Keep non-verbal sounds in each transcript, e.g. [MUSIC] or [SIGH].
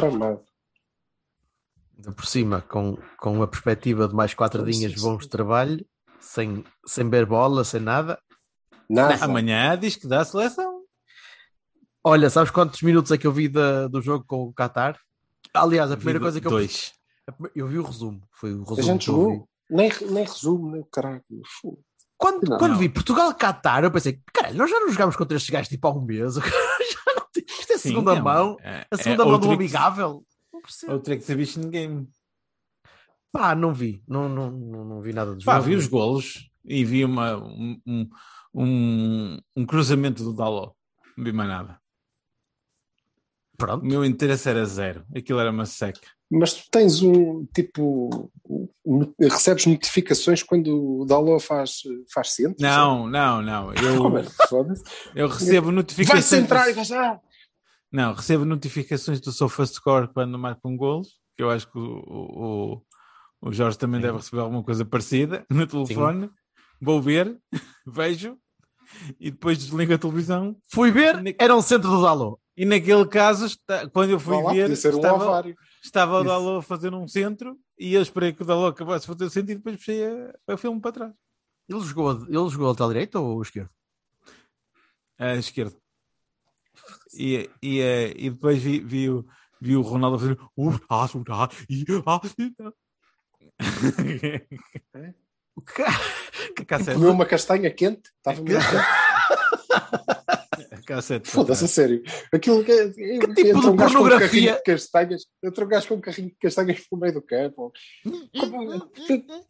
Tramado. Ainda por cima, com, com a perspectiva de mais quatro dias bons de trabalho, sem, sem ver bola, sem nada. Nada. Amanhã diz que dá a seleção. Olha, sabes quantos minutos é que eu vi da- do jogo com o Qatar? Aliás, a primeira Vi coisa que eu dois. a eu vi o resumo. Foi o A resumo gente que eu vi. jogou. Nem, nem resumo, nem caralho. Quando, Não. quando vi Portugal-Qatar, eu pensei, caralho, nós já não jogámos contra estes gajos tipo há um mês. [LAUGHS] Isto é Sim, segunda é mão. é- A é segunda mão do que- amigável. Não percebo. Outro é que sabiste no game. Pá, não vi. Não, não, não, não vi nada do Pá, vi os golos e vi uma, um, um, um, um cruzamento do Daló. Não vi mais nada. Pronto. O meu interesse era zero. Aquilo era uma seca. Mas tu tens um tipo. um- recebes notificações quando o Daló faz, faz centro? Não, não, não. sabe? Eu, [LAUGHS] eu recebo Vai notificações. centrar e vais. Ah, Não, recebo notificações do SofaScore quando marcam golos. Que eu acho que o, o, o- Jorge também Sim. deve receber alguma coisa parecida no telefone. Vou ver, [LAUGHS] vejo e depois desligo a televisão. Fui ver, era um centro do Dalô. E naquele caso, está- quando eu fui vá lá, ver, ser um estava, estava o. Dalô a fazer um centro e eu esperei que o Dalô acabasse de fazer o centro e depois puxei o filme para trás. Ele jogou, ele jogou lateral direito ou esquerdo? à esquerda. E, e, eh, e depois vi, vi, o, vi o Ronaldo a fazer. "Uh, ah, ah, e- ah, ah." O [LAUGHS] que? Cassete. Comeu uma castanha quente. Estava a [LAUGHS] [LAUGHS] cassete Foda-se, a sério. Aquilo que, Que tipo entra de um gajo com um pornografia? carrinho de castanhas. Entra um gajo com um carrinho de castanhas pelo meio do campo. Como-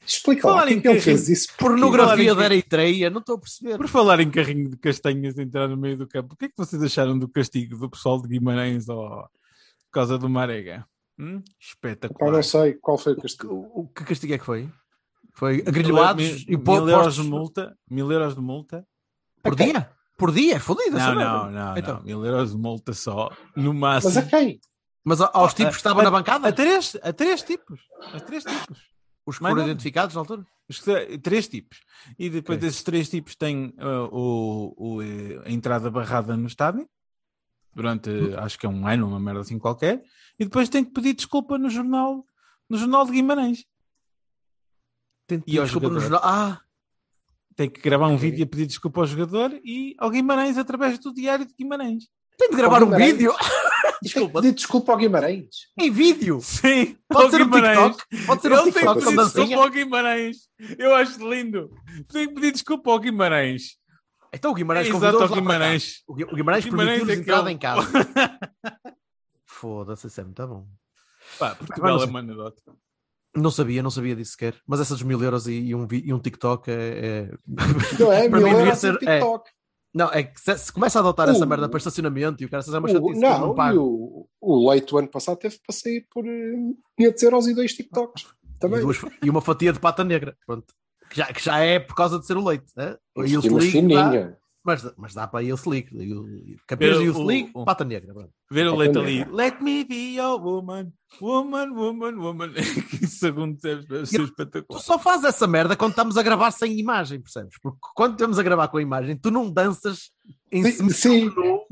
Explica lá. Em que ele fez isso? Pornografia da Eritreia, não estou a perceber. Por falar em carrinho de castanhas entrar no meio do campo, o que é que vocês acharam do castigo do pessoal de Guimarães ó, por causa do Marega? Hum? Espetacular. não sei qual foi o O, castigo. o- o que castigo é que foi? Foi agrilhoados mil, e mil po- euros postos de multa. Mil euros de multa. por dia? Por dia? É fodido. Não, não, não, Então. não. Mil euros de multa só. No Mas máximo. a quem? Mas aos tipos que estavam a- na bancada? A três, a três tipos. A três tipos. Os que foram identificados na altura? Os que- Três tipos. E depois Ok. desses três tipos tem uh, o, o, eh, a entrada barrada no estádio. Durante, Hum. acho que é um ano, uma merda assim qualquer. E depois tem que pedir desculpa no jornal, no jornal de Guimarães. E Desculpa, no jogador. jornal. Ah, Tem que gravar um Ok. vídeo a pedir desculpa ao jogador e ao Guimarães através do Diário de Guimarães. tem de gravar um vídeo [LAUGHS] Desculpa. Pedir desculpa ao Guimarães. em vídeo. Sim, Pode ao ser um Guimarães. TikTok. Pode ser um Ele tem que TikTok pedir desculpa ao Guimarães. Eu acho lindo. Tem que pedir desculpa ao Guimarães. Então o Guimarães É convidou cá. Guimarães. O Gui- o Guimarães O Guimarães permitiu-lhes é entrada em casa. [LAUGHS] Foda-se, isso é muito bom. Pá, Portugal é uma anedota. Não sabia, não sabia disso sequer. Mas essas mil euros e, e um, e um TikTok é. é- [LAUGHS] Não é? [LAUGHS] Para Mil euros ser- no TikTok. Não, é que se, se começa a adotar essa O- merda para estacionamento e o cara se é uma O- chatice, não, não e pago. o, o leite do ano passado teve para sair por eh, 500 euros e dois TikToks. E, Também. duas- e uma fatia de pata negra. Pronto. Que já, que já é por causa de ser o leite. Né? O E dá- fininha. Mas, mas dá para a Youth League. E o- Campeões da Youth o- League, o- pata negra. Pronto. Ver o leite também. ali. Let me be your woman. Woman, woman, woman. [LAUGHS] 15 segundos deve deve ser Tu espetacular. só fazes essa merda quando estamos a gravar sem imagem, percebes? Porque quando estamos a gravar com a imagem, tu não danças em Sim, cima sim. do-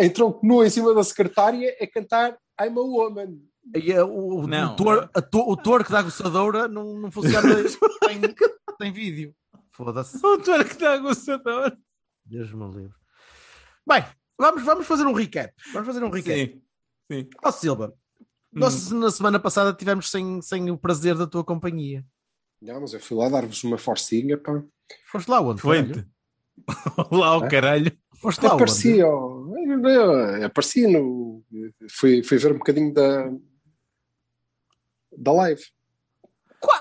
Entrou nu em cima da secretária a cantar I'm a woman. E é o, o, Não, o, tor, a to- o torque da aguçadora não, não funciona [LAUGHS] tem, tem vídeo. Foda-se. O doutor que dá gostador. Deus me livre. Bem, vamos, vamos fazer um recap. Vamos fazer um recap. Sim. Sim. Ó Silva, Hum. nós na semana passada tivemos sem, sem o prazer da tua companhia. Não, mas eu fui lá dar-vos uma forcinha, pá. Foste lá onde? Foi-te. [LAUGHS] Lá ao É? caralho. Foste lá onde? Apareci, ó, eu apareci no. Fui, fui ver um bocadinho da. da live.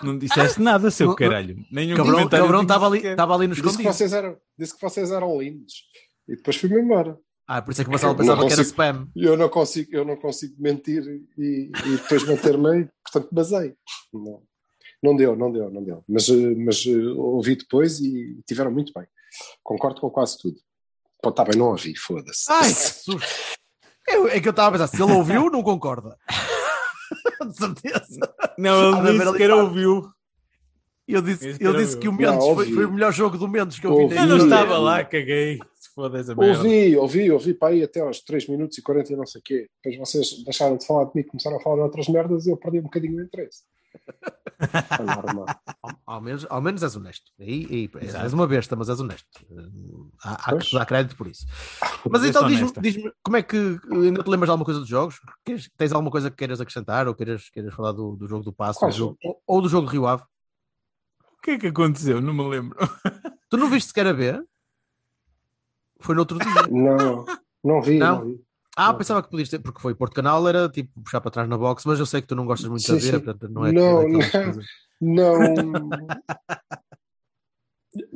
Não disseste nada, seu Não- caralho. Nenhum Cabrão comentário cabrão estava ali, estava ali no Disse que, vocês eram, disse que vocês eram lindos. E depois fui-me embora. Ah, por isso é que o Marcelo Não pensava que era consigo. spam. Eu não consigo, eu não consigo mentir e, e depois manter-me aí, portanto basei. Não, não deu, não deu, não deu. Mas, mas eh, ouvi depois e tiveram muito bem. Concordo com quase tudo. Pô, tá bem, não ouvi, foda-se. Ai, que susto. Eu- é que eu estava a pensar, se ele ouviu, não concorda. [LAUGHS] [LAUGHS] De certeza. Não, de ele nem ali sequer ouviu. Eu disse, eu disse que o Não, Mendes foi, ouvi. foi o melhor jogo do Mendes que eu vi Ouvi. Eu não estava lá, caguei. Se foda essa merda. Ouvi, ouvi, ouvi para aí até aos 3 minutos e 40 e não sei o quê. Depois vocês deixaram de falar de mim e começaram a falar de outras merdas e eu perdi um bocadinho o interesse. É. [LAUGHS] Ao, ao menos, ao menos és honesto. Aí, aí, és, uma besta, mas és honesto. Uh, Há, há que te dar crédito por isso. Mas então diz-me diz como é que ainda te lembras de alguma coisa dos jogos? Queres- tens alguma coisa que queiras acrescentar ou queiras, queiras falar do, do jogo do passo ou, do jogo- ou- do jogo Rio Ave? O que é que aconteceu? Não me lembro. Tu não viste sequer a ver? Foi no outro dia. Não, não vi, Não? não, vi. Ah, Não. pensava que podias ter, porque foi Porto Canal, era tipo puxar para trás na box, mas eu sei que tu não gostas muito Sim, de ver, sim. portanto não é Não, daquelas não. Não. [LAUGHS]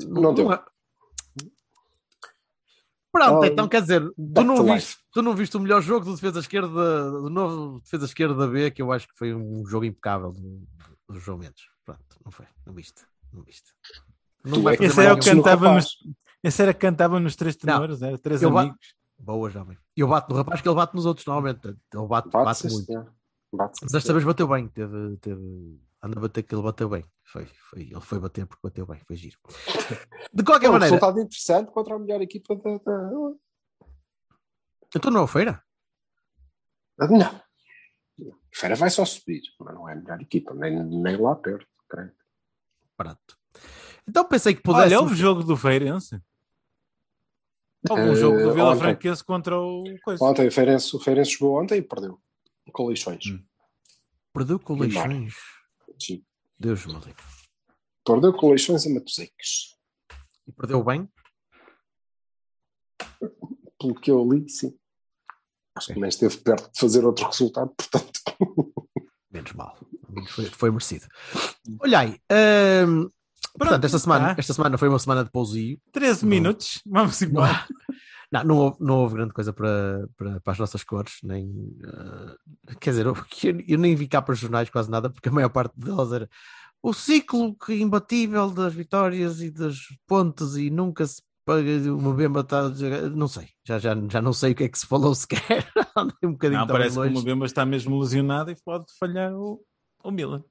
Não deu. é- Pronto, Oh, então quer dizer, tu não, viste, tu não viste o melhor jogo do defesa esquerda, do novo defesa esquerda B, que eu acho que foi um jogo impecável do, do João Mendes. Pronto, não foi, não viste, não viste. Não é Esse era cantava nos, esse era que cantava nos três Não. tenores, era três Eu amigos. Boa, jovem. E eu bato no rapaz que ele bate nos outros, normalmente. Ele bate, Bate, bate muito. Bate, Mas desta vez bateu bem, teve, teve... anda a bater que ele bateu bem. Foi, foi, ele foi bater porque bateu bem, foi giro. De qualquer [LAUGHS] É um maneira, resultado interessante contra a melhor equipa da. da... eu estou na feira. Não. Fera vai só subir, mas não é a melhor equipa, nem, nem lá perto. creio. Pronto. Então pensei que pudesse. Olha, houve jogo do Feirense. Um Eh, jogo do Vila ontem. Franquense contra o coisa. Ontem o Feirense, o Feirense jogou ontem e perdeu. Com lixões. Hum. Perdeu com leixões. Sim. Deus me livre. Perdeu com lixões a Matoseques. E perdeu bem? Pelo que eu li, sim. Acho que nem esteve perto de fazer outro resultado, [LAUGHS] portanto. Menos mal. Foi, foi merecido. Olha aí. hum, portanto, esta semana, tá. esta semana foi uma semana de pousio. 13 minutos, vamos embora. Não, não, houve, não houve grande coisa para, para, para as nossas cores, nem eh, quer dizer, eu, eu nem vi cá para os jornais quase nada, porque a maior parte delas era o ciclo que imbatível das vitórias e dos pontos e nunca se paga uma bem batada, não sei, já, já, já não sei o que é que se falou [LAUGHS] sequer, um bocadinho Não, parece que o longe. Mbemba está mesmo lesionado e pode falhar o, o Milan.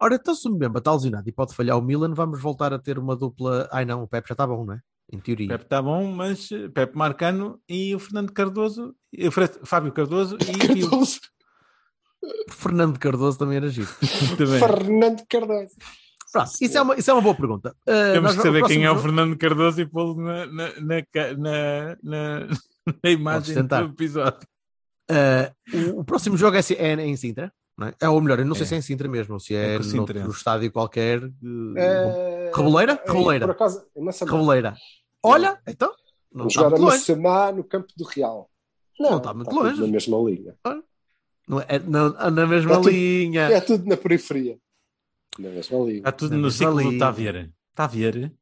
Ora, então se o Mbemba está lesionado e pode falhar o Milan, vamos voltar a ter uma dupla. Ai não, o Pepe já está bom, não é? Em teoria. Pepe está bom, mas eh, Pepe Marcano e o Fernando Cardoso, e o Fre- Fábio Cardoso e, [LAUGHS] e o Fernando Cardoso também era giro. [LAUGHS] também. Fernando Cardoso. Pronto, isso é uma, isso é uma boa pergunta. Uh, Temos que saber quem é o Fernando Cardoso e pô-lo na, na, na, na, na, [LAUGHS] na imagem do episódio. Uh, o, o próximo jogo é, é em Sintra, é? É, ou melhor, eu não sei É. se é em Sintra mesmo, ou se é, É com o noutro Sintra. estádio qualquer. É... Reboleira? é, Reboleira. Por acaso, é. Reboleira. Olha, então, não Vamos está jogar a muito longe. Massamá no campo do Real. Não está muito tudo longe. Na mesma linha. Não é, na, na mesma É tudo- linha. É tudo na periferia. Na mesma linha. Está tudo Na no ciclo do linha. Tavier. Tavier?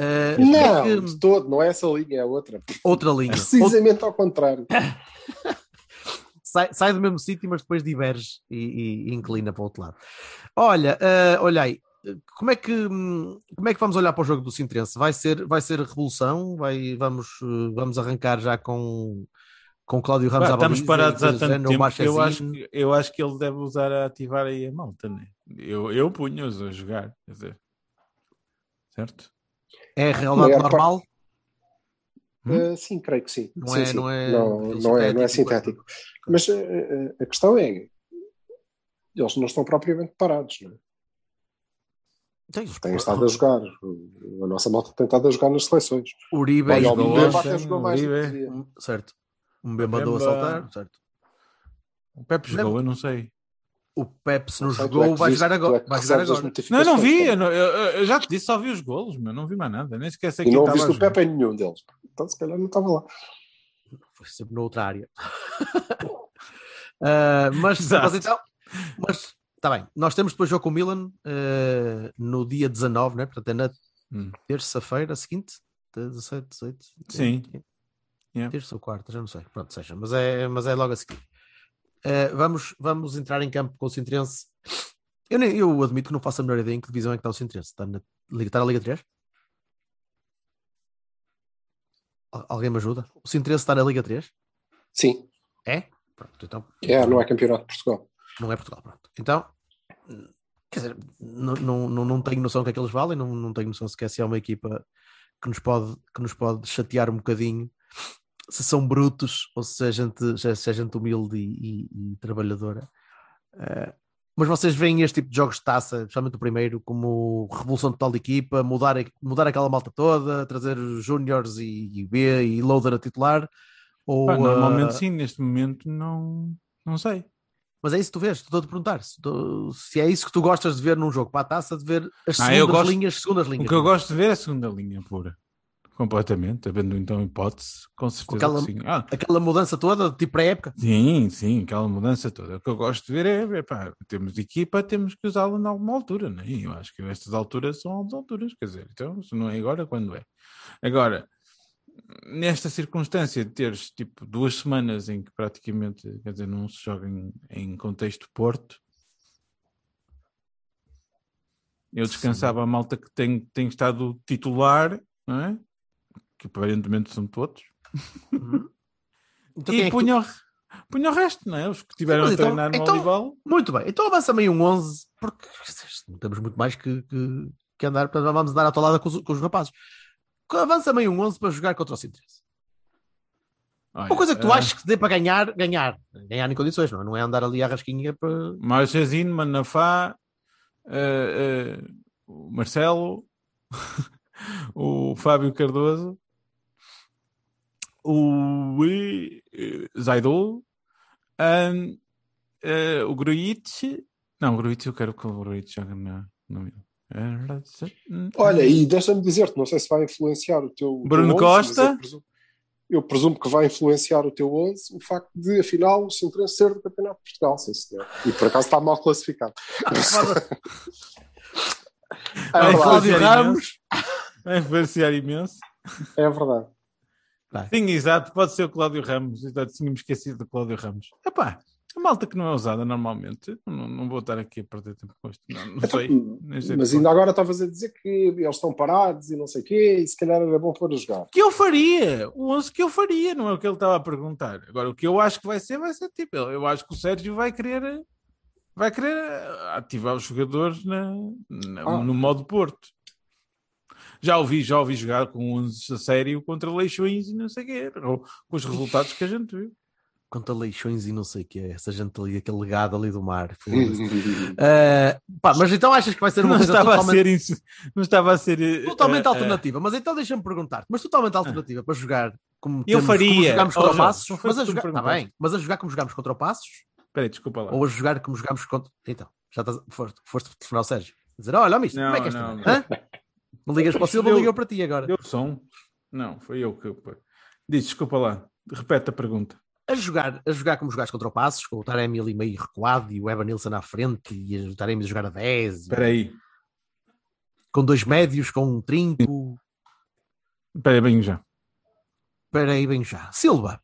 Uh, Não, é que- de todo, não é essa linha, é outra. outra linha. Outra- Precisamente ao contrário. [LAUGHS] sai, sai do mesmo sítio, mas depois diverge e, e- e inclina para o outro lado. Olha, eh, olha aí, como é, que, como é que vamos olhar para o jogo do Sintrense? Vai ser, vai ser revolução? Vai, vamos, vamos arrancar já com, com Cláudio Ramos à estamos parados há tanto tempo que eu acho, que- eu acho que ele deve usar a ativar aí a malta, né? Eu, eu punho-os a jogar, quer dizer. Certo? É a realidade Maior parte- Uh, sim, creio que sim. Não Sim, é- sim. não é não, não é, não é sintético, sintético. Mas uh, a questão é: eles não estão propriamente parados, não é? Tem estado a jogar. A nossa malta tem estado a jogar nas seleções. Uribe Olha, e Mbemba até jogou mais Uribe. certo. Um bem mandou a saltar, certo. O Pepe jogou, eu não sei. O Pepe, se não Não jogou, é vai jogar é agora. que Vai jogar agora. Não, não vi, eu, não- eu- eu já te disse, só vi os golos, mas não vi mais nada, nem sequer sei E quem não estava viste o Pepe jogar. em nenhum deles. Então, se calhar, não estava lá. Foi sempre noutra área. [LAUGHS] Ah, mas, mas então, mas Está bem. Nós temos depois jogo com o Milan eh, no dia 19, né? Portanto, é na Hum. terça-feira seguinte, 17, 18. Sim. Yeah. Terça ou quarta, já não sei. Pronto, seja. Mas é, mas é logo a seguir. Eh, vamos, vamos entrar em campo com o Sintrense. Eu, nem, eu admito que não faço a menor ideia em que divisão é que está o Sintrense. Está na, Liga- está na Liga 3? Al- Alguém me ajuda? O Sintrense está na Liga 3? Sim, É? Pronto, então é, não é campeonato de Portugal. não é Portugal, pronto. Então, quer dizer, não, não, não, não tenho noção do que é que eles valem, não, não tenho noção sequer se é uma equipa que nos pode, que nos pode chatear um bocadinho, se são brutos ou se é gente, se é- é gente humilde e, e- e trabalhadora. Eh, mas vocês veem este tipo de jogos de taça, especialmente o primeiro, como revolução total de equipa, mudar, mudar aquela malta toda, trazer os júniores e, e B e loader a titular? Ou, Pá, normalmente eh, sim, neste momento não, não sei. Mas é isso que tu vês, estou a te perguntar se, tu- se é isso que tu gostas de ver num jogo para a taça, de ver as Ah, segundas gosto- linhas, segundas linhas. O que eu gosto de ver é a segunda linha pura. Completamente, havendo então hipótese, com certeza aquela- que sim. Ah, Aquela mudança toda, tipo pré-época. sim, sim, aquela mudança toda. O que eu gosto de ver é, epá, temos equipa, temos que usá-la em alguma altura, né? E eu acho que estas alturas são as alturas, quer dizer, então, se não é agora, quando é? Agora, nesta circunstância de teres tipo duas semanas em que praticamente, quer dizer, não se joga em, em contexto Porto, eu descansava a malta que tem, tem estado titular, não é? Que aparentemente são todos. Então, quem é e que tu- punha, o, resto, não é? Os que estiveram Mas a então- treinar no então- Olival. Muito bem, então avança-me aí um 11, porque não temos muito mais que, que, que andar, portanto vamos andar à toalada com os, com os rapazes. Avança-me aí um 11 para jogar contra o Sintres. Olha, Uma coisa que tu ah, achas que dê para ganhar, ganhar. Ganhar em condições, não é? Não é andar ali à rasquinha para. Marchesino, Manafá, eh, eh, o Marcelo, [LAUGHS] o Fábio Cardoso, o eh, Zaidu, ahm, eh, o Gruitch. Não, o Gruitch eu quero que o Gruitch jogue na, Milan. Olha, e deixa-me dizer-te, não sei se vai influenciar o teu. Bruno teu 11, mas Costa? Eu presumo, eu presumo que vai influenciar o teu 11 o facto de, afinal, o Sintrense ser do Campeonato de Portugal, sim senhor. E por acaso está mal classificado. [LAUGHS] Vai É verdade. Cláudio influenciar Ramos. imenso. Vai influenciar imenso. É verdade. Sim, exato, pode ser o Cláudio Ramos. Exato, tínhamos esquecido do Cláudio Ramos. Epá, a malta que não é usada normalmente, não, não vou estar aqui a perder tempo com isto. Não, não sei. nem sei Mas ainda agora estavas a dizer que eles estão parados e não sei o quê, e se calhar era bom pôr a jogar. que eu faria, o 11 que eu faria, não é o que ele estava a perguntar. Agora, o que eu acho que vai ser, vai ser tipo, eu eu acho que o Sérgio vai querer, vai querer ativar os jogadores na, na- Ah. no modo Porto. Já ouvi, já ouvi jogar com 11 a sério contra Leixões e não sei o quê, ou com os resultados que a gente viu. Contra leixões e não sei o que é, essa gente ali, aquele legado ali do mar. [LAUGHS] Eh, pá, mas então achas que vai ser uma Não coisa estava, a totalmente, ser isso, não estava a ser eh, totalmente eh, alternativa? Mas então deixa-me perguntar, mas totalmente alternativa para jogar como, Eu temos- faria. como jogámos Oh, contra o João, Passos, foi mas a o jogar, tá bem, mas a jogar como jogámos contra o Passos Espera aí, desculpa lá. ou a jogar como jogámos contra. Então, já estás, foste, foste telefonar ao Sérgio. Dizer, olha, Não, como é que és tu? Não, ligas para o Silva, ligou para ti agora. Deu som? Não, foi eu que. Diz, desculpa lá. Repete a pergunta. A jogar, a jogar como jogaste contra o Passos, com o Taremi ali meio recuado e o Evan Nilsson à frente e o Taremi a jogar a 10, e- Espera aí. com dois médios, com um trinco. Espera aí, bem já. Espera aí, bem já. Silva.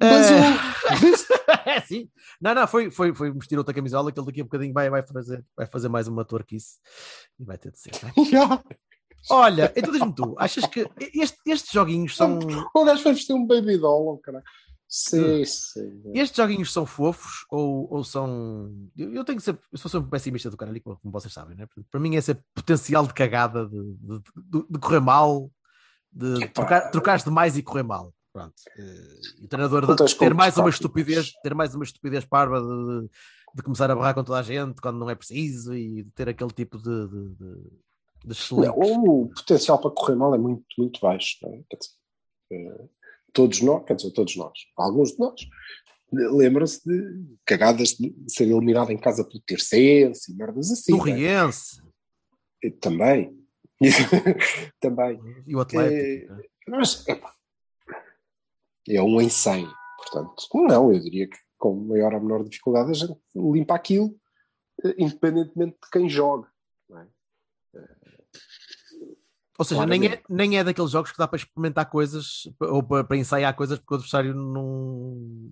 Mas Eh, o- [LAUGHS] é, sim. Não, não, foi, foi, foi vestir outra camisola que ele daqui a bocadinho vai, vai, fazer, vai fazer mais uma torquice e vai ter de ser. né? [LAUGHS] Olha, então diz-me tu, achas que este- estes joguinhos são. o gajo foi vestir um baby doll, caralho. Sim, sim. Estes joguinhos são fofos ou, ou são. Eu, eu tenho que ser. Eu sou sempre um pessimista do caralho, como como vocês sabem, né? Para mim, esse é potencial de cagada, de, de, de- de correr mal, de trocar, trocares demais e correr mal. Pronto. Eh, E o treinador tens ter mais uma estupidez, ter mais uma estupidez parva de, de começar a barrar com toda a gente quando não é preciso e de ter aquele tipo de, de, de, de Não, chelique. o potencial para correr mal é muito, muito baixo. é? Dizer, eh, todos nós, quer dizer, todos nós, alguns de nós, lembram-se de cagadas de ser eliminado em casa pelo Tercense e merdas assim. Do é? Riense E Também. [LAUGHS] Também. e o Atlético. Eh, Mas, é um em 100. Portanto, não, eu diria que com maior ou menor dificuldade a gente limpa aquilo eh, independentemente de quem joga. Não é? Ou seja, nem é, nem é daqueles jogos que dá para experimentar coisas ou para, para ensaiar coisas porque o adversário não.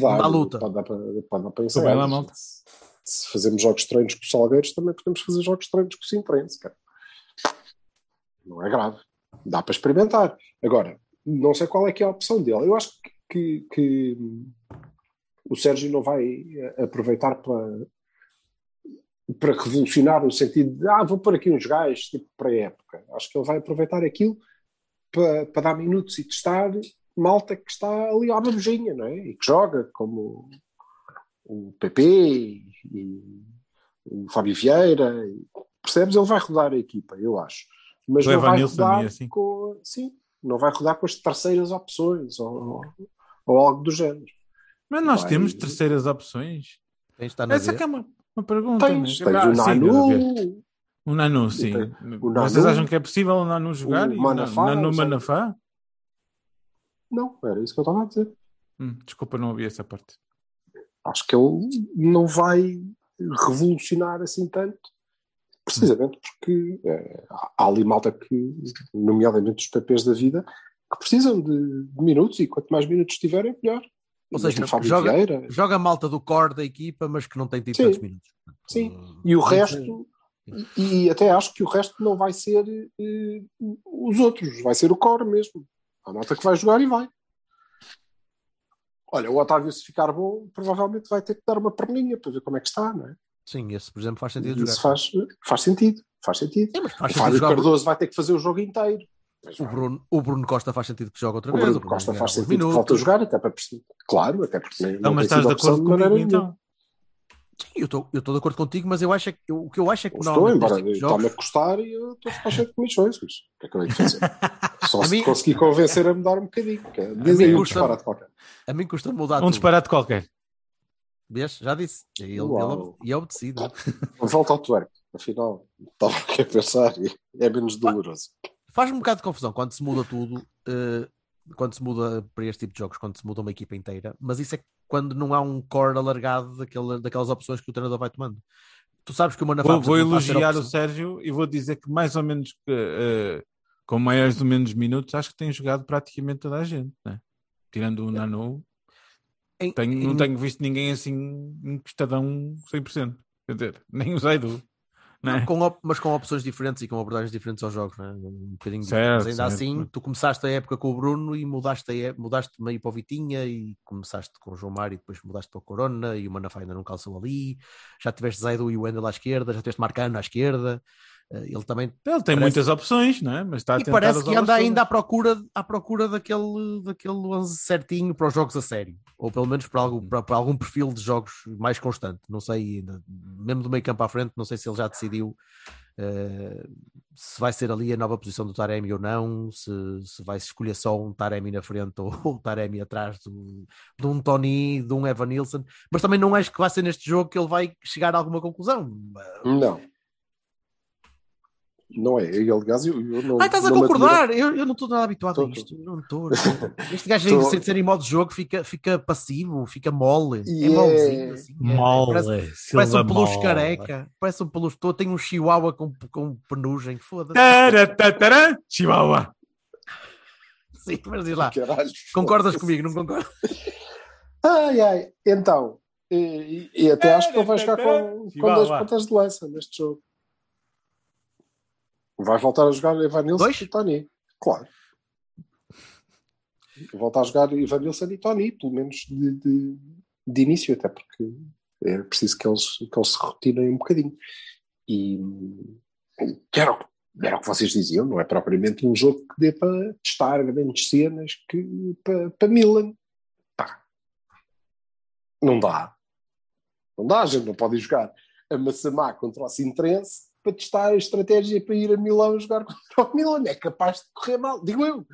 Dá, dá luta. Pode dar para, pode dar para Também lá, ensaiar. malta. Se, se fazemos jogos treinos com o Salgueiros, também podemos fazer jogos treinos com o Simprense, cara. Não é grave. Dá para experimentar. Agora, não sei qual é que é a opção dele. Eu acho que, que- que o Sérgio não vai eh, aproveitar para, para revolucionar no sentido de ah, vou pôr aqui uns gajos tipo para a época. Acho que ele vai aproveitar aquilo para, para dar minutos e testar malta que está ali à babujinha, não é? E que joga, como o PP e o Fábio Vieira. e- percebes? Ele vai rodar a equipa, eu acho. Mas O não vai rodar e assim. com. Sim, não vai rodar com as terceiras opções ou, ou algo do género. Mas nós Vai- temos terceiras opções. Essa B. é uma, pergunta. Tens, tens o. Nanu, O Nanu, sim. o Vocês Nanu, acham que é possível o Nanu jogar? o e Manafá, Nanu não. Manafá? não, era isso que eu estava a dizer. Hum, desculpa, não ouvi essa parte. Acho que ele não vai revolucionar assim tanto, precisamente porque eh, há há ali malta que, nomeadamente os papéis da vida, que precisam de, de minutos e quanto mais minutos tiverem, melhor. Ou seja, joga- Vieira, Joga a malta do core da equipa, mas que não tem tido tantos minutos. Sim. Uh, E o resto, e, e até acho que o resto não vai ser eh, os outros, vai ser o core mesmo. Há malta que vai jogar e vai. Olha, o Otávio, se ficar bom, provavelmente vai ter que dar uma perninha para ver como é que está, não é? Sim, esse, por exemplo, faz sentido Isso jogar. faz, faz sentido, faz sentido. Sim, faz O sentido Fábio jogar. Cardoso vai ter que fazer o jogo inteiro. O Bruno, o Bruno Costa faz sentido que joga outra O vez. Bruno Costa vai faz jogar sentido que alguns volta a minutos. jogar, até para perceber. Claro, até porque Não, não mas tem estás de acordo maneira comigo nenhuma. então? Sim, eu estou eu estou de acordo contigo, mas eu acho é que, eu- o que eu acho é que Estou, normalmente embora tipo está-me a custar e eu estou a ficar cheio de comissões. O que é que eu hei de fazer? [LAUGHS] Só A se mim- conseguir convencer a mudar um bocadinho. que é- Diz mim aí um custa- disparate qualquer. a mim custa mudar Um tudo. disparate qualquer. Vês? Já disse. E ele, ele, e é obedecido. Volta ao twerk. Afinal, estava aqui a pensar e é menos doloroso. Faz-me um bocado de confusão quando se muda tudo, eh, quando se muda para este tipo de jogos, quando se muda uma equipa inteira, mas isso é quando não há um core alargado daquela, daquelas opções que o treinador vai tomando. Tu sabes que o Manafá Vou, vou elogiar o. Sérgio e vou dizer que mais ou menos eh, com maiores ou menos minutos, acho que tem jogado praticamente toda a gente, né? Tirando o Nanu, Em- tenho- não em- tenho visto ninguém assim encostadão 100%. Quer dizer, nem o Zaidu. Né? com op- mas com opções diferentes e com abordagens diferentes aos jogos, né? um bocadinho Certo. Mas ainda certo. assim, tu começaste a época com o Bruno e mudaste, a é- mudaste meio para o Vitinha e começaste com o João Mário e depois mudaste para o Corona e o Manafá ainda não calçou ali. Já tiveste Zaido e o Wendel à esquerda, já tiveste Marcano à esquerda. Eh, Ele também Ele tem Parece- muitas opções, não é? Mas está a e tentar parece que anda ainda à procura, à procura daquele, daquele 11 certinho para os jogos a sério, ou pelo menos para, algo, para, para algum perfil de jogos mais constante. Não sei, ainda, mesmo do meio campo à frente, não sei se ele já decidiu eh, se vai ser ali a nova posição do Taremi ou não, se, se vai escolher só um Taremi na frente [LAUGHS] ou um Taremi atrás do, de um Tony, de um Evan Nilsson, mas também não acho que vai ser neste jogo que ele vai chegar a alguma conclusão. Não. Não é. E, aliás, eu, eu não. Ai, estás a concordar? Eu, eu não estou nada habituado Tô, a tô. isto. Eu Não estou. [LAUGHS] Este gajo, Tô. sem ser em modo de jogo, fica, fica passivo, fica mole. E é é- molezinho. Assim, é- Mole, Parece, Silva parece um peluche mole. careca. Parece um peluche. Tô, tem um chihuahua com, com penugem. Foda-se. Chihuahua. Sim, mas diz lá. Caralho, Concordas comigo? Não concordas? Ai, ai. Então. E, e até acho que ele vai jogar com, com dois pontas de lança neste jogo. Vai voltar a jogar Dois? e Tony. Claro. Voltar a jogar Ivan Nilsson e Tony, pelo menos de, de, de início, até porque é preciso que eles, que eles se rotinem um bocadinho. E era, o que- era o que vocês diziam, não é propriamente um jogo que dê para testar grandes cenas que, para, para Milan. Pá. Não dá. Não dá, a gente não pode jogar a Massamá contra o Sintrense para testar a estratégia para ir a Milão jogar contra o Milan. É capaz de correr mal, digo eu.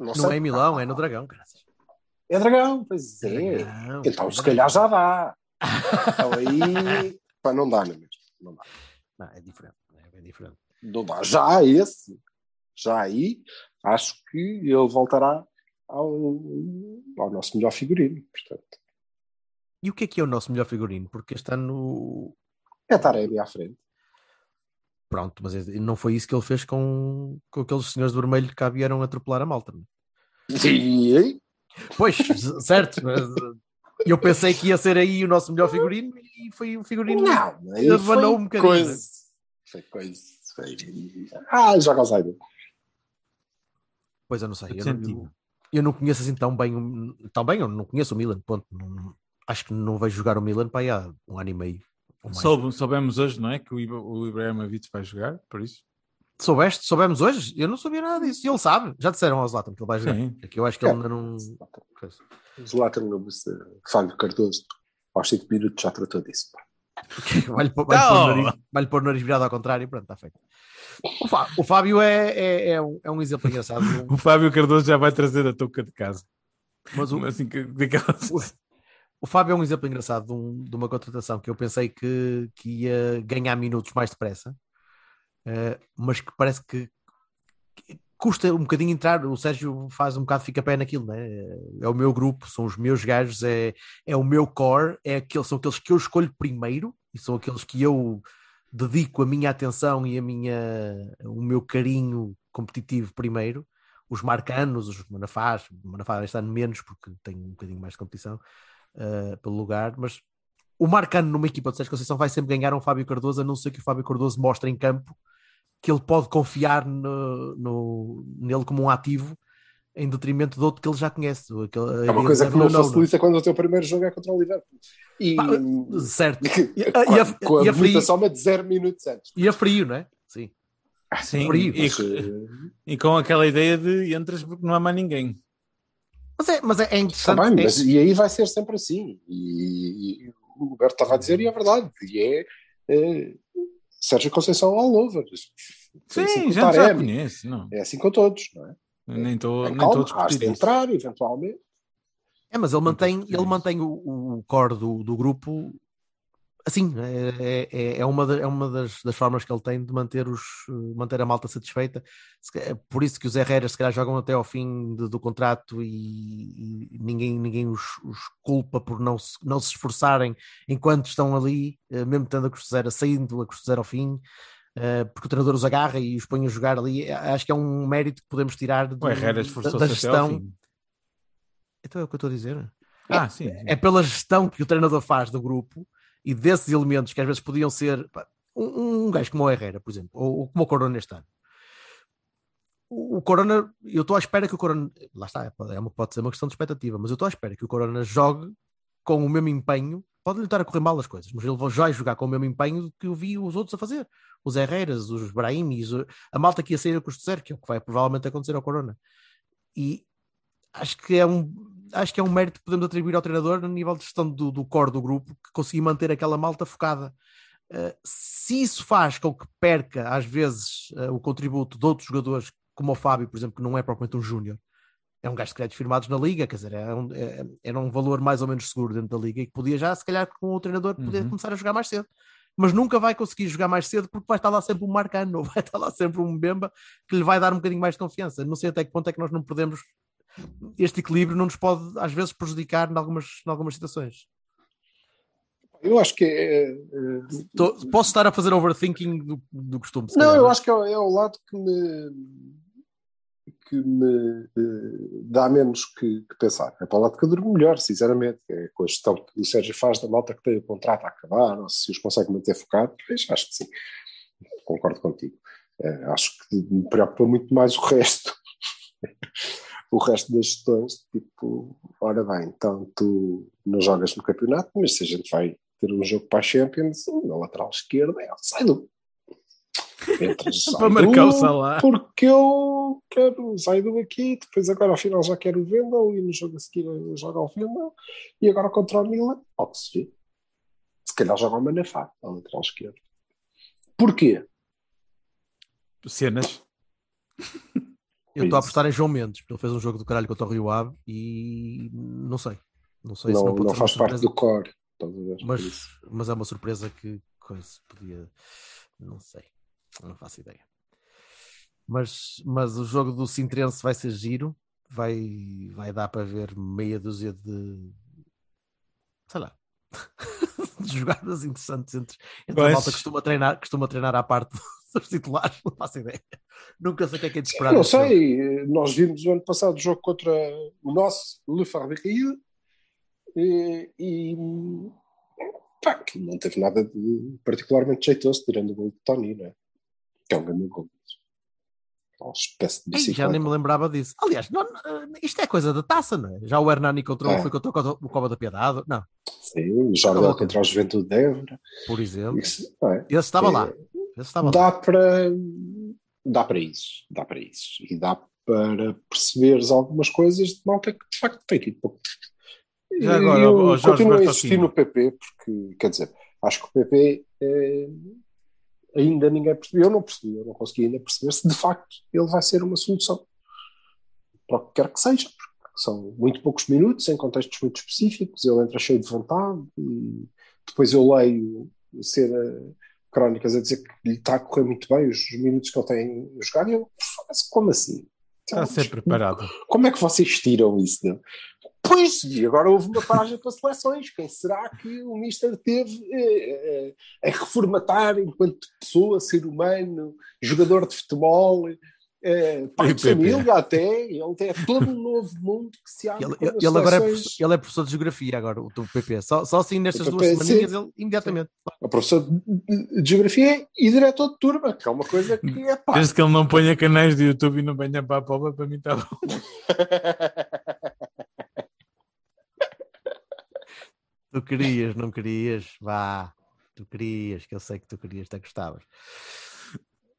Não sei. é em Milão, é no Dragão. Graças. É dragão, pois é. Dragão, Então, é se calhar já dá. Então aí, [LAUGHS] pá, não dá, não é mesmo? Não dá. Não, é diferente. É bem diferente. Não dá. Já esse, já aí, acho que ele voltará ao, ao nosso melhor figurino. Portanto, E o que é que é o nosso melhor figurino? Porque este ano. É Taremi à frente. Pronto, mas é- não foi isso que ele fez com, com aqueles senhores de vermelho que cá vieram atropelar a malta. é? Sim. Pois, [LAUGHS] certo. mas, eu pensei que ia ser aí o nosso melhor figurino e foi um figurino. Não, aí Abanou foi um bocadinho, coisa. Foi coisa. Foi... Ah, joga o Zaido. Pois eu não sei. Faz Eu não, eu, eu não conheço assim tão bem. Tão bem, eu não conheço o Milan. Ponto. Não- acho que não vejo jogar o Milan para aí há um ano e meio. Soube- soubemos hoje, não é? Que o, Ibra- o Ibrahimovic vai jogar, por isso. Soubeste? Soubemos hoje? Eu não sabia nada disso. E ele sabe. Já disseram ao Zlatan que ele vai jogar. Sim. É que eu acho que ele ainda não. Zlatan Fábio Cardoso, aos 5 minutos já tratou disso. [LAUGHS] Vai-lhe pôr, vai-lhe pôr o nariz- vai-lhe pôr o nariz virado ao contrário e pronto, está feito. O, Fá- o Fábio é, é, é um, é um exemplo engraçado. de [LAUGHS] O Fábio Cardoso já vai trazer a touca de casa. Mas o, Assim que, daquelas- o, o Fábio é um exemplo engraçado de, um- de uma contratação que eu pensei que, que ia ganhar minutos mais depressa, eh, mas que parece que, que custa um bocadinho entrar. O Sérgio faz um bocado fica pé naquilo, né? É o meu grupo, são os meus gajos, é, é o meu core, é aquele, são aqueles que eu escolho primeiro e são aqueles que eu dedico a minha atenção e a minha, o meu carinho competitivo primeiro. Os marcanos, os manafás, o manafá este ano menos porque tem um bocadinho mais de competição uh, pelo lugar, mas o Marcano numa equipa de Sérgio Conceição vai sempre ganhar um Fábio Cardoso, a não ser que o Fábio Cardoso mostre em campo que ele pode confiar no, no- nele como um ativo em detrimento de outro que ele já conhece. Aquele, É uma coisa que não facilita quando o teu primeiro jogo é contra o Liverpool. E, Certo. [LAUGHS] e, E a- com a e a frio- bonita soma de 0 minutos antes. E a frio, não é? Sim. Sim, frio, e, Mas, eh, e com aquela ideia de entras porque não há mais ninguém. Mas é, mas é, é interessante. bem, é- mas e aí vai ser sempre assim. E, e o Roberto estava a dizer, e é verdade. E é, é Sérgio Conceição all over. Assim Sim, o já, já Taremi. conhece. Não. É assim com todos, não é? Nem estou Tem nem calma, has de entrar, eventualmente. É, mas ele mantém, ele mantém o, o core do, do grupo assim, é, é, é uma, é uma das, das formas que ele tem de manter, os, manter a malta satisfeita. É por isso que os Herreras se calhar jogam até ao fim de- do contrato e, e ninguém, ninguém os, os culpa por não se, não se esforçarem enquanto estão ali, eh, mesmo tendo a custo saindo a custo zero ao fim. eh, porque o treinador os agarra e os põe a jogar ali, acho que é um mérito que podemos tirar do- O da, da gestão. Então é o que eu estou a dizer. Ah, sim. sim. É pela gestão que o treinador faz do grupo e desses elementos que às vezes podiam ser pá, um, um gajo como o Herrera, por exemplo, ou, ou como o Corona este ano. O, o Corona, eu estou à espera que o Corona, lá está, é, é uma, pode ser uma questão de expectativa, mas eu estou à espera que o Corona jogue com o mesmo empenho. Pode-lhe estar a correr mal as coisas, mas ele vai jogar com o mesmo empenho que eu vi os outros a fazer. Os Herreras, os Brahimis, a malta que ia sair a custo zero, que é o que vai provavelmente acontecer ao Corona. E acho que é um acho que é um mérito que podemos atribuir ao treinador no nível de gestão do, do core do grupo que conseguir manter aquela malta focada. Uh, se isso faz com que perca às vezes uh, o contributo de outros jogadores, como o Fábio, por exemplo, que não é propriamente um júnior, é um gajo de créditos firmados na liga, quer dizer, é um, é- era um valor mais ou menos seguro dentro da liga e que podia já, se calhar, com o treinador, poder Uhum. começar a jogar mais cedo. Mas nunca vai conseguir jogar mais cedo porque vai estar lá sempre um Marcano, ou [LAUGHS] vai estar lá sempre um Bemba que lhe vai dar um bocadinho mais de confiança. Não sei até que ponto é que nós não podemos este equilíbrio não nos pode às vezes prejudicar em algumas, em algumas situações. Eu acho que é. é, posso estar a fazer overthinking do, do costume. Não, calhar, eu mas- acho que é, é o lado que me, que me eh, dá menos que, que pensar. É para o lado que eu durmo melhor, sinceramente. É com a gestão que o Sérgio faz da malta que tem o contrato a acabar, ou se os consegue manter focados, pois acho que sim. Concordo contigo. Eh, acho que me preocupa muito mais o resto. [LAUGHS] o resto das gestões, tipo, ora bem, então tu não jogas no campeonato, mas se a gente vai ter um jogo para a Champions, na lateral esquerda é sai do [LAUGHS] Para marcar o Salah. Porque eu quero Zaidu aqui, depois agora ao final já quero o Vendel e no jogo a seguir eu jogo ao Vendel e agora contra o Milan, pode se calhar joga o Manafá, ao lateral esquerdo. Porquê? Cenas. Eu estou a apostar em João Mendes, porque ele fez um jogo do caralho contra o Rio Ave e não sei. Não sei se Não, não pode não ser faz parte do core. mas, mas é uma surpresa que coisa podia. Não sei. Não faço ideia. Mas, mas o jogo do Sintrense vai ser giro. Vai, vai dar para ver meia dúzia de. Sei lá. [LAUGHS] [LAUGHS] de jogadas interessantes entre, entre a malta que costuma treinar, costuma treinar à parte [LAUGHS] dos titulares, não faço ideia. Nunca sei o que é que é de esperar. não deste jogo. sei, nós vimos o ano passado o jogo contra o nosso Le Fabril e, e pá, que não teve nada de particularmente jeitoso, tirando o gol de Tony, não é? Que é um grande gol. Uma espécie de Ei, já bicicleta. nem me lembrava disso. Aliás, não- não, isto é coisa da taça, não é? Já o Hernani contra, É. foi contra o o Cova da Piedade, não, Sim, o Jardel contra o Juventude de Évora. por exemplo. Isso, é? Esse estava É, lá. Esse estava lá. Dá para dá para isso, dá para isso. E dá para perceberes algumas coisas de malta que de facto tem aqui pouco. Já agora, eu Jorge continuo a insistir no PP, porque, quer dizer, acho que o PP eh, ainda ninguém percebeu, eu não percebi, eu não consegui ainda perceber se de facto ele vai ser uma solução para o que quer que seja, porque são muito poucos minutos, em contextos muito específicos, ele entra cheio de vontade e depois eu leio ser crónicas a dizer que lhe está a correr muito bem os minutos que ele tem jogado e eu, "Foda-se, como assim? Está a ser preparado. Como é que vocês tiram isso dele? Pois, e agora houve uma paragem para seleções. Quem será que o Mister teve eh, eh, a reformatar enquanto pessoa, ser humano, jogador de futebol, eh, pai de família até? Ele tem todo um novo mundo que se abre. Ele, ele- ele agora é professor, ele é professor de geografia agora, o do PP. Só, só assim nestas duas semaninhas ele imediatamente. É professor de, geografia e diretor de turma, que é uma coisa que é pá. Desde que ele não ponha canais de YouTube e não venha para a pova, para mim está bom. [LAUGHS] querias, não querias? Vá, tu querias, que eu sei que tu querias, até gostavas.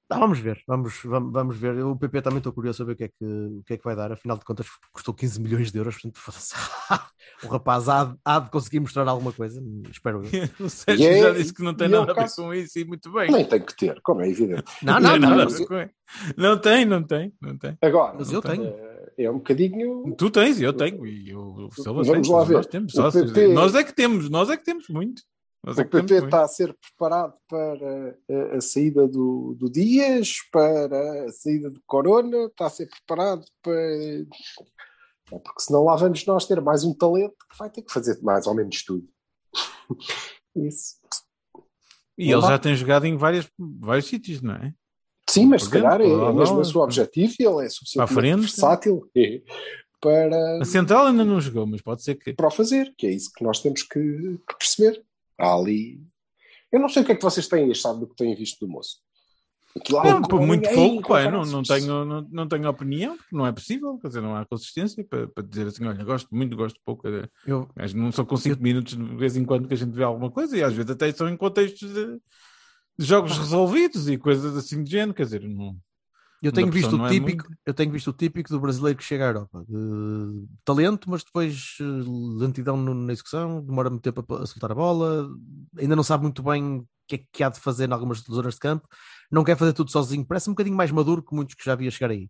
Tá, vamos ver, vamos, vamos, vamos ver. Eu, O PP também estou curioso a ver o que, é que, o que é que vai dar. Afinal de contas, custou 15 milhões de euros. Portanto, foda-se. [LAUGHS] o rapaz há, de- há de conseguir mostrar alguma coisa, espero eu. [LAUGHS] O Sérgio E é- já disse que não tem é nada a ver com isso e muito bem. Nem tem que ter, como é evidente. Não, Não não, tem não. nada a mas- ver com isso. Não tem, não tem, não tem. Agora, Mas eu tenho. É um bocadinho. Tu tens, eu tenho, e eu, o Silva Vamos lá ver. Nós, temos, O sócios. Nós é que temos, nós é que temos muito. Nós é O que temos PP muito. está a ser preparado para a, a saída do, do Dias, para a saída do Corona, está a ser preparado para. É porque senão lá vamos nós ter mais um talento que vai ter que fazer mais ou menos tudo. [LAUGHS] Isso. E ele já tem jogado em várias, vários sítios, não é? Sim, mas se calhar é, é mesmo o seu objetivo e ele é suficientemente versátil é, para, A Central ainda não jogou, mas pode ser que. para o fazer, que é isso que nós temos que, que perceber. Há ali. Eu não sei o que é que vocês têm achado do que têm visto do moço. Aquilo há Não, muito pouco, pá, eu não, não, tenho, não, não tenho opinião, porque não é possível, quer dizer, não há consistência para, para dizer assim, olha, gosto muito, gosto pouco. Eu, Mas não são com 5 minutos de vez em quando que a gente vê alguma coisa, e às vezes até são em contextos de, jogos resolvidos e coisas assim de género, quer dizer, não. eu tenho visto o é típico, eu tenho visto o típico do brasileiro que chega à Europa. De talento, mas depois eh, lentidão na execução, demora muito tempo a, a soltar a bola, ainda não sabe muito bem o que é que há de fazer em algumas zonas de campo, não quer fazer tudo sozinho, parece um bocadinho mais maduro que muitos que já havia chegar aí.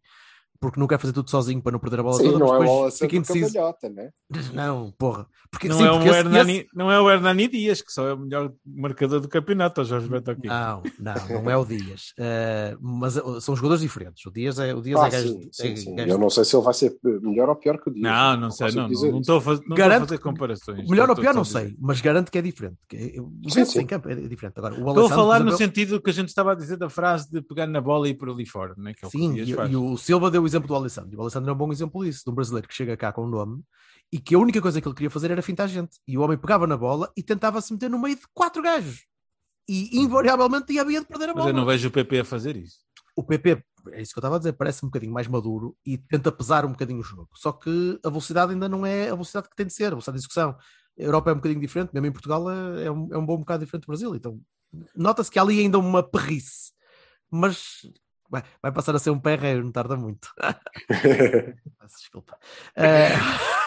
Porque não quer fazer tudo sozinho para não perder a bola Sim, toda, não mas é depois bola fica indeciso. cambalhota, né? [LAUGHS] Não, porra. Porque, Não, sim, é um Hernani, esse- não é o Hernani Dias, que só é o melhor marcador do campeonato, o Jorge Beto aqui. Não, não, não é o Dias. [LAUGHS] Eh, mas eh, são jogadores diferentes. O Dias é, o Dias Ah, é gajo. sim, sim, é sim. gajo- Eu não sei se ele vai ser melhor ou pior que o Dias. Não, não sei, não, dizer não, não estou a fazer, não Garanto estou a fazer comparações. Melhor ou pior, não sei, mas garanto que é diferente. Que- O Sim, sim. campo é diferente. Agora, o Estou a falar no sentido que a gente estava a dizer da frase de pegar na bola e ir por ali fora, né? que é o que o Sim, e, e o Silva deu o exemplo do Alessandro. O Alessandro é um bom exemplo disso, de um brasileiro que chega cá com um nome e que a única coisa que ele queria fazer era fintar gente. E o homem pegava na bola e tentava se meter no meio de quatro gajos. E invariavelmente ia havia de perder a Mas bola. eu não vejo o PP a fazer isso. O PP, é isso que eu estava a dizer, parece um bocadinho mais maduro e tenta pesar um bocadinho o jogo. Só que a velocidade ainda não é a velocidade que tem de ser, a velocidade de execução. A Europa é um bocadinho diferente, mesmo em Portugal é, é um, é um bom bocado diferente do Brasil. Então nota-se que há ali ainda uma perrice, mas vai, vai passar a ser um perreiro, não tarda muito. [LAUGHS] Desculpa. [LAUGHS] Eh,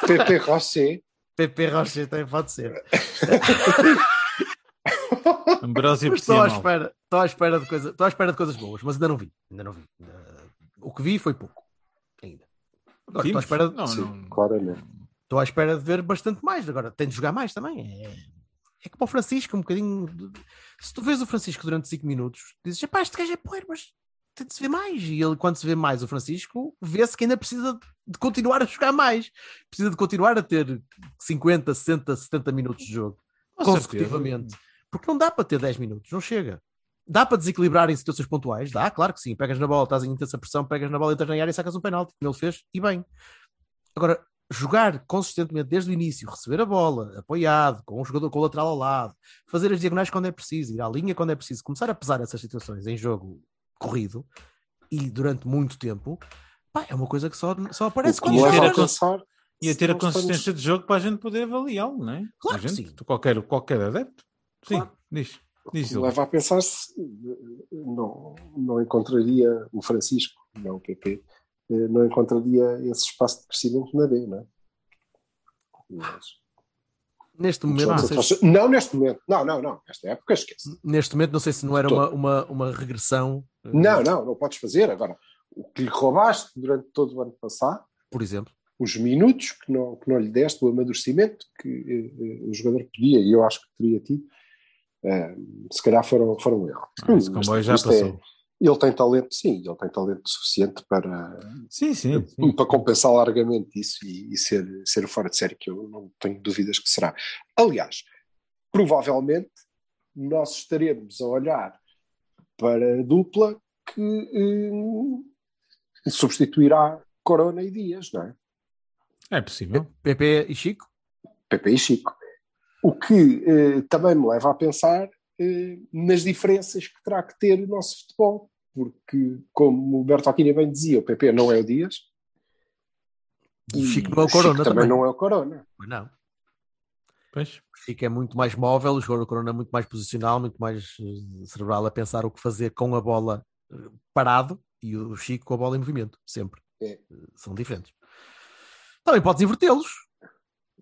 PP Rocher. PP Rocha também pode ser. [LAUGHS] Ambrósio Mas estou à espera, estou à espera de coisa, estou à espera de coisas boas, mas ainda não vi, ainda não vi. Eh, o que vi foi pouco, ainda. Agora, Sim, estou à espera de, não, Sim, claramente. estou à espera de ver bastante mais. Agora tem de jogar mais também. É, é como o Francisco, um bocadinho. de- Se tu vês o Francisco durante 5 minutos, dizes: pá, este gajo é poeiro, mas tem de se ver mais. E ele, quando se vê mais o Francisco, vê-se que ainda precisa de continuar a jogar mais, precisa de continuar a ter 50, 60, 70 minutos de jogo. Com consecutivamente. Porque não dá para ter 10 minutos, não chega. Dá para desequilibrar em situações pontuais? Dá, claro que sim. Pegas na bola, estás em intensa pressão, pegas na bola, entras na área e sacas um penalti, como ele fez, e bem. Agora, jogar consistentemente desde o início, receber a bola, apoiado, com um jogador com o lateral ao lado, fazer as diagonais quando é preciso, ir à linha quando é preciso, começar a pesar essas situações em jogo corrido e durante muito tempo, pá, é uma coisa que só, só aparece quando leva ter a pensar E a ter a nós estamos- consistência de jogo para a gente poder avaliá-lo, não é? Claro a que gente, sim. Qualquer, qualquer adepto. Sim, Claro. diz. Diz leva a pensar se não, não encontraria o Francisco, não o PP, eh, não encontraria esse espaço de crescimento na B, não é? Mas, Neste momento, não se, não neste momento, não, não, não, nesta época esquece. neste momento, não sei se não era uma, uma, uma regressão, eh, Não, não, não podes fazer. Agora, o que lhe roubaste durante todo o ano passado, por exemplo. os minutos que não, que não lhe deste, o amadurecimento que eh, eh, o jogador podia, e eu acho que teria tido, eh, se calhar foram, foram um erro. Ah, esse comboio já é- passou. Ele tem talento, sim, ele tem talento suficiente para, Sim, sim. sim. para compensar largamente isso e, e ser, ser o fora de série, que eu não tenho dúvidas que será. Aliás, provavelmente nós estaremos a olhar para a dupla que eh, substituirá Corona e Dias, não é? É possível. PP e Chico? Pepe e Chico. O que eh, também me leva a pensar nas diferenças que terá que ter o nosso futebol, porque, como o Bertolini bem dizia, o PP não é o Dias. O e Chico não é o Corona também também. não é o Corona. Pois não. Pois. O Chico é muito mais móvel, o jogador do Corona é muito mais posicional, muito mais eh, cerebral a pensar o que fazer com a bola eh, parado e o Chico com a bola em movimento, sempre. É. Eh, São diferentes. Também podes invertê-los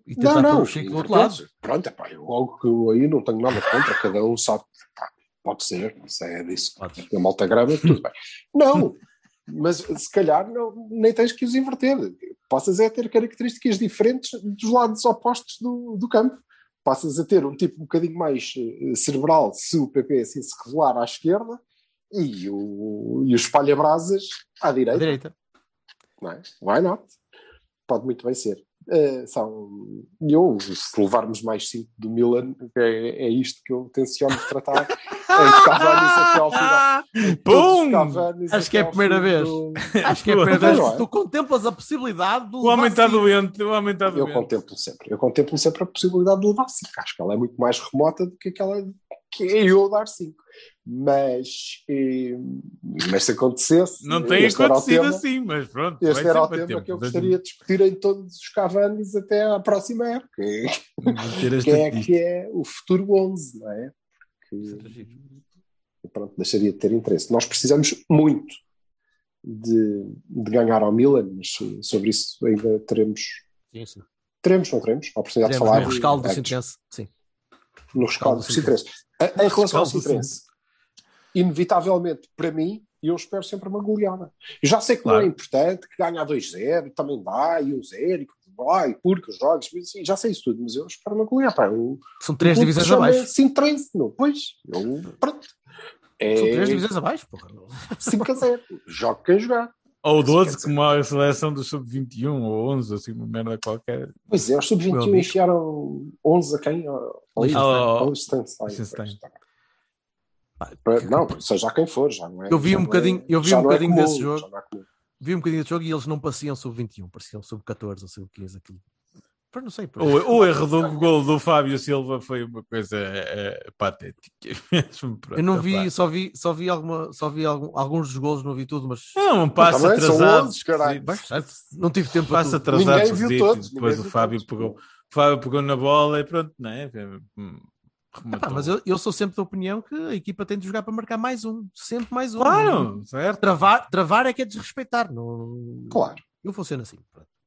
e Não, tentar não. pôr o do outro lado. Pronto, epá, eu, algo que eu aí não tenho nada contra, cada um sabe. pá, pode ser, isso é disso. Podes. A malta grama, tudo bem. Não, mas se calhar não, nem tens que os inverter. Passas a ter características diferentes dos lados opostos do, do campo. Passas a ter um tipo um bocadinho mais eh, cerebral se o PP assim se revelar à esquerda e o, e o espalha-brasas à À direita. direita. Não é? Why not? Pode muito bem ser. Eh, são, eu, se levarmos mais 5 do Milan, é, é isto que eu tenciono tratar [LAUGHS] [LAUGHS] Pum! Cavanis [LAUGHS] Acho que é a primeira fim vez. do- Acho que é a primeira vez que é? tu contemplas a possibilidade do O homem está doente, o homem está Eu doente. contemplo sempre. Eu contemplo sempre a possibilidade de levar 5. Acho que ela é muito mais remota do que aquela que é eu dar 5. Mas, eh, mas se acontecesse. Não tem acontecido tema. assim, mas pronto. Este era o tema tempo. que eu gostaria de discutir em todos os Cavanis até à próxima época. [LAUGHS] Quem é que é o futuro 11, não é? Porque, pronto, deixaria de ter interesse. Nós precisamos muito de, de ganhar ao Milan, mas eh, sobre isso ainda teremos. Sim, sim. Teremos, não teremos? A oportunidade Teremos de falar no rescaldo do antes. Sintense. Sim. no rescaldo do. Em relação ao Sintense, inevitavelmente, para mim, eu espero sempre uma goleada. Eu já sei que Claro. não é importante, que ganha a 2-0, também dá, e um 0, e vai, porque os jogos, sim, já sei isso tudo, mas eu espero uma goleada. Pá, eu, São três clube divisões abaixo. Sintrense, não? Pois, eu, pronto. É São três divisões abaixo, porra. 5 a 0. Joga quem jogar. Ou 12, Quer dizer- como a seleção do sub-21, ou 11, assim, uma merda qualquer. Pois é, os Meu sub-21 amigo. enfiaram 11 a quem? Ao- Liechtenstein. Liechtenstein. Pois, tá. Não, seja a quem for, já não é. Eu vi um não é- bocadinho- eu vi já um não é bocadinho desse jogo. É. Vi um bocadinho de jogo e eles não pareciam sub-21, pareciam sub-14 ou sub-15. Aquilo. Pois não sei. O, o erro do gol do Fábio Silva foi uma coisa eh, patética. [LAUGHS] Mesmo, pronto, Eu não vi, só vi, só vi, alguma, só vi algum- alguns dos golos, não vi tudo, mas É um passo Também são atrasado. 11, caralho. Bem, certo, não tive tempo para Passo atrasado. Ninguém viu todos, e Depois o Fábio todos. pegou, o Fábio pegou na bola e pronto, não é? Epá, mas eu, eu sou sempre da opinião que a equipa tem de jogar para marcar mais um, sempre mais um. Claro, certo. Travar, travar é que é desrespeitar. Não... Claro, Eu funciono assim.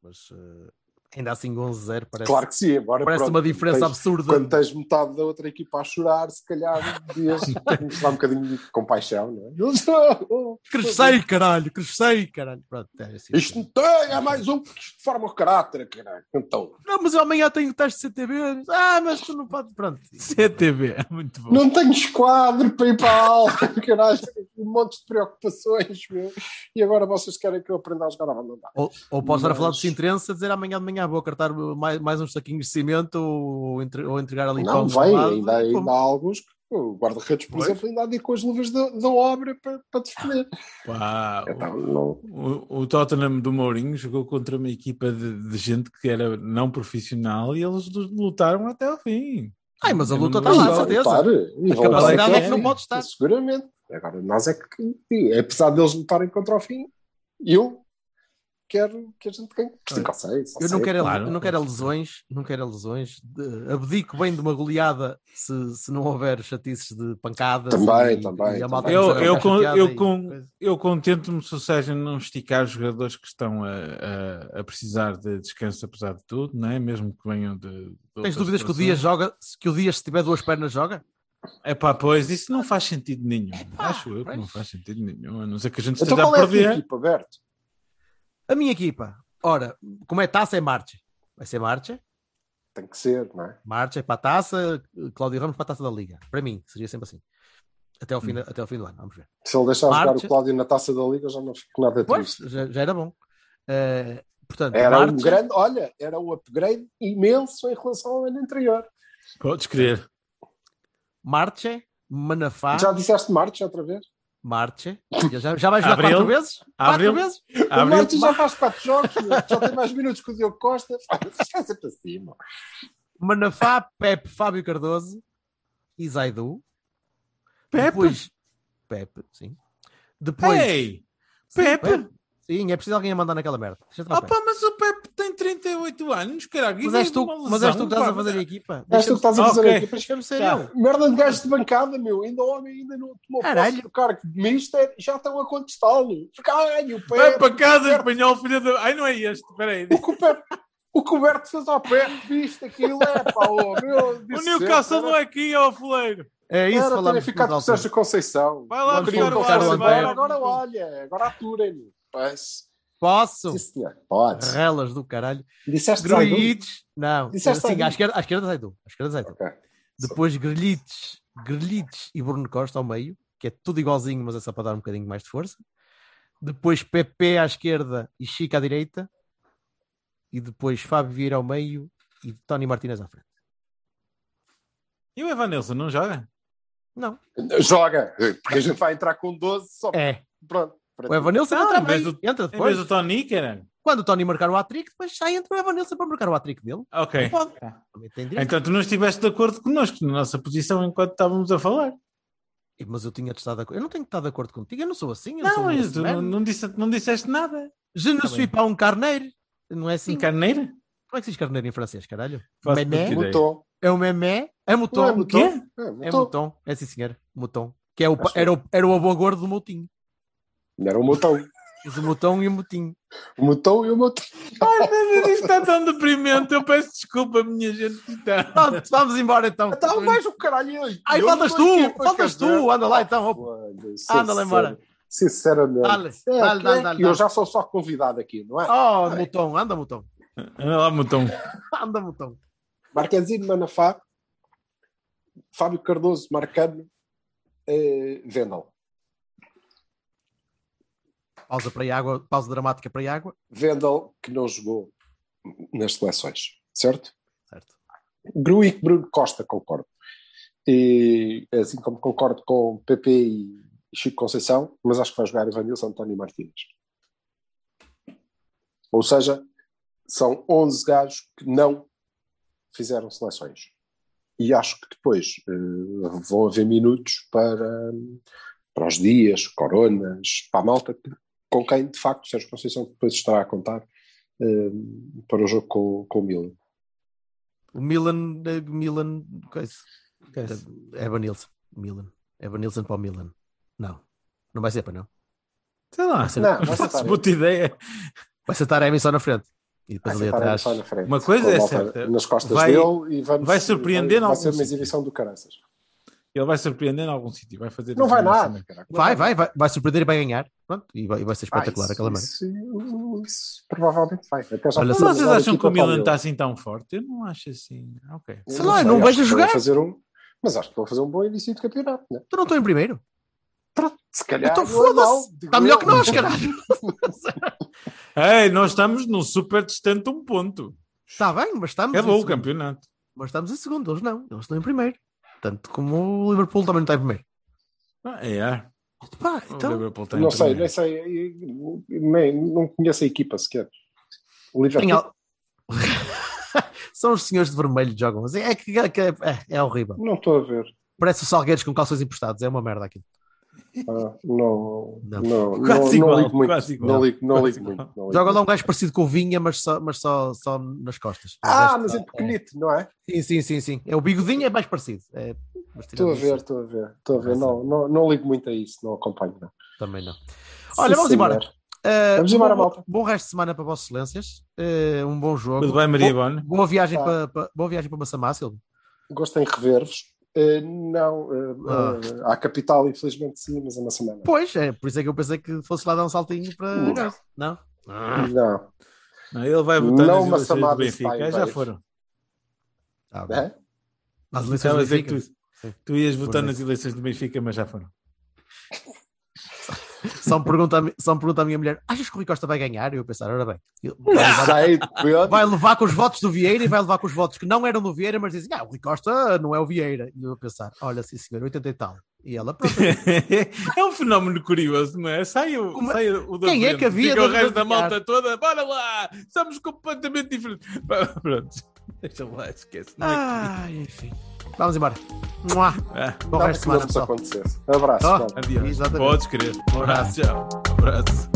Mas eh, ainda assim 11-0 parece, claro que sim. Embora, parece pronto, uma diferença tens- absurda. Quando tens metade da outra equipa a chorar, se calhar devias [LAUGHS] mostrar um bocadinho de compaixão, não é? [LAUGHS] Crescei, caralho, crescei, caralho. Pronto, é assim. Isto não tem, é mais um que isto forma o caráter, caralho. Então, Não, mas eu amanhã tenho teste de CTB. Ah, mas tu não podes. Pronto. CTV, é muito bom. não tenho esquadro para ir para a aula, [LAUGHS] caralho. Um monte de preocupações, meu, e agora vocês querem que eu aprenda a jogar à bola? Ou, ou posso estar a falar Mas- Sintrense a dizer amanhã de manhã vou cartar mais, mais uns saquinhos de cimento ou, entre- ou entregar ali Não, vem, ainda, ainda há alguns que o guarda-redes, por Pois. exemplo, ainda há de ir com as luvas da, da obra para, para defender. Pá, Então, não, o, o Tottenham do Mourinho jogou contra uma equipa de, de gente que era não profissional e eles lutaram até ao fim. Ai, mas a luta está lá, certeza. lutar, e A capacidade é que não pode estar. Seguramente. Agora, nós é que, apesar deles lutarem contra o fim, eu quero que a gente ganhe. Só Eu não sei. quero, claro. eu não quero lesões, não quero lesões. De, abdico bem de uma goleada se, se não houver chatices de pancadas. Também, e, também, e também. Eu, eu, eu, eu contento-me se o Sérgio não esticar os jogadores que estão a, a, a precisar de descanso, apesar de tudo, não é? Mesmo que venham de. de Tens dúvidas que o. Dias joga? se- Que o Dias, se tiver duas pernas, joga? É pá, pois, isso não faz sentido nenhum. Pá, Acho eu que não faz sentido nenhum. A não ser que a gente Então esteja qual a é a perder. equipa, Berto? A minha equipa, ora, como é taça, é Marche. Vai ser Marche. Tem que ser, não é? Marche para a taça, Cláudio Ramos para a taça da Liga. Para mim, seria sempre assim. Até ao Hum. fim, da- até ao fim do ano, vamos ver. Se ele deixar jogar Marcha. o Cláudio na taça da Liga, já não fico nada Pois, triste. já, já era bom. Eh, portanto, Era um Marche, grande, olha, era um upgrade imenso em relação ao ano anterior. Podes crer. Marche, Manafá, Já disseste Marcha outra vez? Marche. Já, já vai jogar Abril. quatro vezes? Quatro Abril. vezes? O Abril, Marcha já faz quatro jogos, [LAUGHS] já tem mais minutos que o Diogo Costa. [LAUGHS] Está sempre assim, meu. Manafá, Pepe, Fábio Cardoso e Zaidu. Pepe? Depois, Pepe, sim. Depois, Ei! Pepe! Sim, é preciso alguém a mandar naquela merda. Opa, mas o Pepe tem 38 anos, caralho. e Mas és de tu, uma mas és tu lesão, que estás a fazer a equipa. És tu que estás a fazer Ok. aqui. deixa-me ser Tá. eu. Merda de gajo de bancada, meu. Ainda o homem ainda não tomou posse Caralho. do cargo de mister já estão a contestá-lo. Caralho, o Vai Pepe. para casa, espanhol, filho de... Ai, não é este, peraí. O que o Pepe. O que o Berto fez ao Pepe, viste aquilo, é pá, oh, meu. O Newcastle não é aqui, é o fuleiro. É isso, Era falamos ficado com Sérgio Conceição. Vai lá buscar o que o Sérgio Arce, embora, vai. Agora olha, agora aturem-me. Pois. Posso? Sim, senhor. Pode. Relas do caralho. Disseste? Grelhites. Não, Disseste sim, Zaidu? à esquerda, à esquerda Zaidu. À esquerda Zaidu. Ok. Depois Grelhites, Grelhites e Bruno Costa ao meio, que é tudo igualzinho, mas é só para dar um bocadinho mais de força. Depois PP à esquerda e Chico à direita. E depois Fábio Vieira ao meio e Tony Martínez à frente. E o Evanilson não joga? Não. Joga, porque a gente vai entrar com 12 só. É. Pronto. O. Evanilson entra, em vez bem, do- entra Em depois. vez do Tony, caralho. Quando o Tony marcar o hat-trick, depois sai entra o Evanilson para marcar o hat-trick dele. Ok. Pode. Direito. Então tu não estiveste de acordo connosco na nossa posição enquanto estávamos a falar. Mas eu tinha estado de acordo. Eu não tenho que estar de acordo contigo. Eu não sou assim. Eu Não, sou um mas tu man. não, não, disse, não disseste nada. Je ne Tá suis pas um carneiro. Não é assim. Sim, carneiro? Como é que se diz carneiro em francês, caralho? Ideia. Mutou. É o memé? É mouton. é O quê? É, É mouton. É sim, senhor. Mouton. Que é o, Acho era, o, era o avô gordo do moutinho. Era o mutão. O mouton e o moutinho. O mutão e o mutão. Ai, mas isto está tão deprimente. Eu peço desculpa, minha gente. Está... Pronto, vamos embora então. Então vais o caralho. aí. Ai, Eu faltas tu! Faltas tu! Anda lá então. Anda lá embora. Sinceramente. Dale, É, dale, dale, é dale, que Eu dale. já sou só convidado aqui, não é? Oh, mouton. Anda, mouton. Anda lá, mutão. [LAUGHS] Anda, mouton. Marquezine Manafá, Fábio Cardoso, Marcano, eh, Vendel. Pausa para a água. Pausa dramática para a água. Vendel que não jogou nas seleções, certo? Certo. Gruic, Bruno Costa, concordo. E, assim como concordo com PP e Chico Conceição, mas acho que vai jogar Evanilson António Martínez. Ou seja, são 11 gajos que não fizeram seleções. E acho que depois eh, vão haver minutos para, para os dias, coronas, para a malta, que- com quem de facto Sérgio Conceição depois estará a contar eh, para o jogo com, com o Milan. O Milan. eh, Milan. Coisa. É Evanilson. Milan. Evanilson para o Milan. Não. Não vai ser para não. Sei lá. Vai ser, Não, vai [LAUGHS] Faço sentar puta ideia. vai ser Taremi só na frente. E depois Vai ali sentar atrás. só na frente, Uma coisa com a é certa, Nas costas vai- dele e vamos, vai surpreender vai, vai ser uma exibição do caraças. Ele vai surpreender em algum sítio. Vai fazer Não vai nada, assim. cara. Vai, vai, vai, vai surpreender e vai ganhar. Pronto, e vai, e vai ser Ah, espetacular isso, aquela merda. isso, isso provavelmente vai. Até Olha, Mas foi vocês acham que o Milan está assim tão forte? Eu não acho assim. Ok. Eu Sei lá, sei, não acho vejo jogar. Fazer um, mas acho que vão fazer um bom início de campeonato, né? Tu não estou em primeiro. Se calhar. Então não é foda-se. Está melhor que nós, caralho. [LAUGHS] Ei, nós estamos num super distante um ponto. Está bem, mas estamos. É bom o campeonato. Mas estamos em segundo, eles não. Eles estão em primeiro. Tanto como o Liverpool também não está em primeiro. Ah, é. Pá, O então, Liverpool tem Não sei, primeiro. nem sei. Nem, não conheço a equipa sequer. O Liverpool. al- [LAUGHS] São os senhores de vermelho que jogam. Mas é, que, é, é, é horrível. Não estou a ver. Parece os salgueiros com calções emprestados. É uma merda aquilo. Ah, não, Não. não, não, Quase não igual, ligo muito. quase igual. Não ligo, não Quase ligo muito. não ligo Joga lá um gajo parecido com o Vinha, mas só, mas só, só nas costas. Ah, resto mas tá- é pequenito, não é? Sim, sim, sim, sim. É o bigodinho é mais parecido. É, mas Estou a ver, estou a ver, estou a ver. Não, não, não ligo muito a isso, não acompanho. Não. Também não. Olha, Sim, vamos embora. senhor. Uh, Vamos embora, bom, malta. Bom resto de semana para Vossas Excelências. Uh, um bom jogo. Tudo bem, Maria Bo- Ivone? boa viagem Tá. para, para- boa viagem para Massamácil. Gosto em rever-vos. Eh, não, eh, Ah. eh, à capital, infelizmente, sim, mas é uma semana. Pois, é por isso é que eu pensei que fosse lá dar um saltinho para. Não. Não? Não. Não, ele vai votar Não nas eleições do Benfica. Ah, já foram. Tá bem. É? Nas eleições do a dizer que Benfica. tu, tu ias votar nas eleições do Benfica, mas já foram. Só me, pergunta, só me pergunta a minha mulher: achas que o Rui Costa vai ganhar? E eu pensar: ora bem, vai levar, vai levar com os votos do Vieira e vai levar com os votos que não eram do Vieira, mas dizem: ah, o Rui Costa não é o Vieira. E eu a pensar: olha, sim senhor, 80 e tal. E ela, pronto. [LAUGHS] é um fenómeno curioso, não é? Sai o, Como- sai o da Quem é frente, que havia Fica o resto da malta toda, bora lá, somos completamente diferentes. [LAUGHS] Pronto, [LAUGHS] deixa lá, esquece. Não é Ai, enfim. Vamos embora. Mua. Ah, Bom Nada resto de semana, pessoal. acontecesse. Abraço. Oh. adiós. Exatamente. Podes crer. Um abraço, tchau. Um abraço.